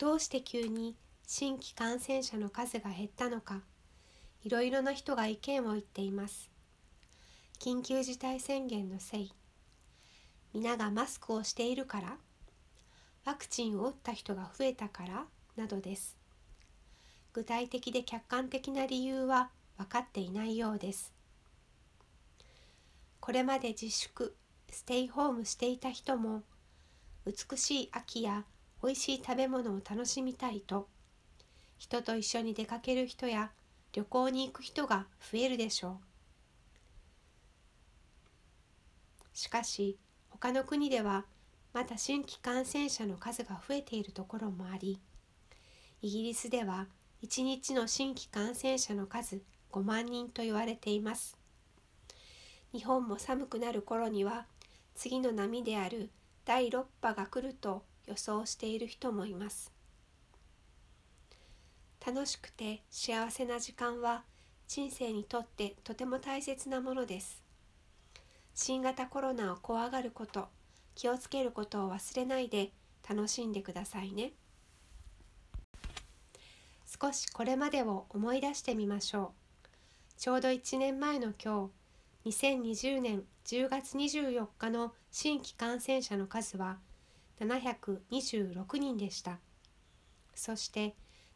どうして急に新規感染者の数が減ったのかいろいろな人が意見を言っています。緊急事態宣言のせい。皆がマスクをしているからワクチンを打った人が増えたからなどです。具体的で客観的な理由は分かっていないようです。これまで自粛ステイホームしていた人も美しい秋や美味しい食べ物を楽しみたいと人と一緒に出かける人や旅行に行く人が増えるでしょう。しかし他の国ではまた新規感染者の数が増えているところもありイギリスでは1日の新規感染者の数5万人と言われています。日本も寒くなる頃には次の波である第6波が来ると予想している人もいます。楽しくて幸せな時間は人生にとってとても大切なものです。新型コロナを怖がること気をつけることを忘れないで楽しんでくださいね。少しこれまでを思い出してみましょう。ちょうど1年前の今日2020年10月24日の新規感染者の数は726人でした。そして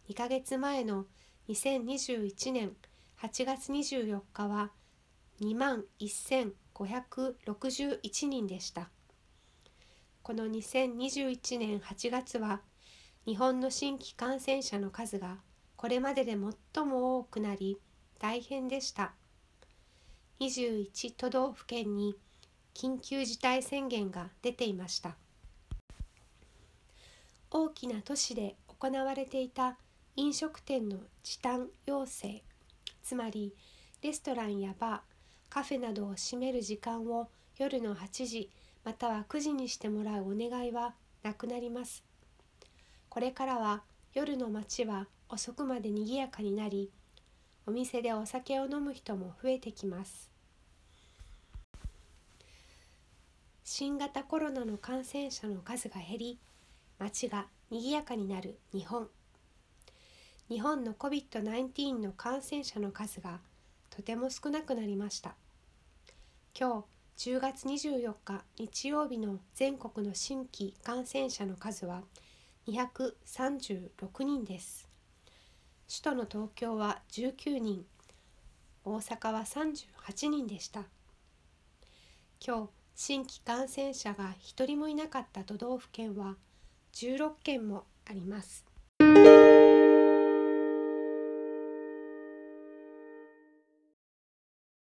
2ヶ月前の2021年8月24日は2万1561人でした。この2021年8月は日本の新規感染者の数がこれまでで最も多くなり大変でした。21都道府県に緊急事態宣言が出ていました。大きな都市で行われていた飲食店の時短要請。つまりレストランやバーカフェなどを閉める時間を夜の8時または9時にしてもらうお願いはなくなります。これからは夜の街は遅くまで賑やかになりお店でお酒を飲む人も増えてきます。新型コロナの感染者の数が減り街が賑やかになる日本。日本の COVID-19 の感染者の数がとても少なくなりました。今日10月24日日曜日の全国の新規感染者の数は236人です。首都の東京は19人。大阪は38人でした。今日新規感染者が1人もいなかった都道府県は16件もあります。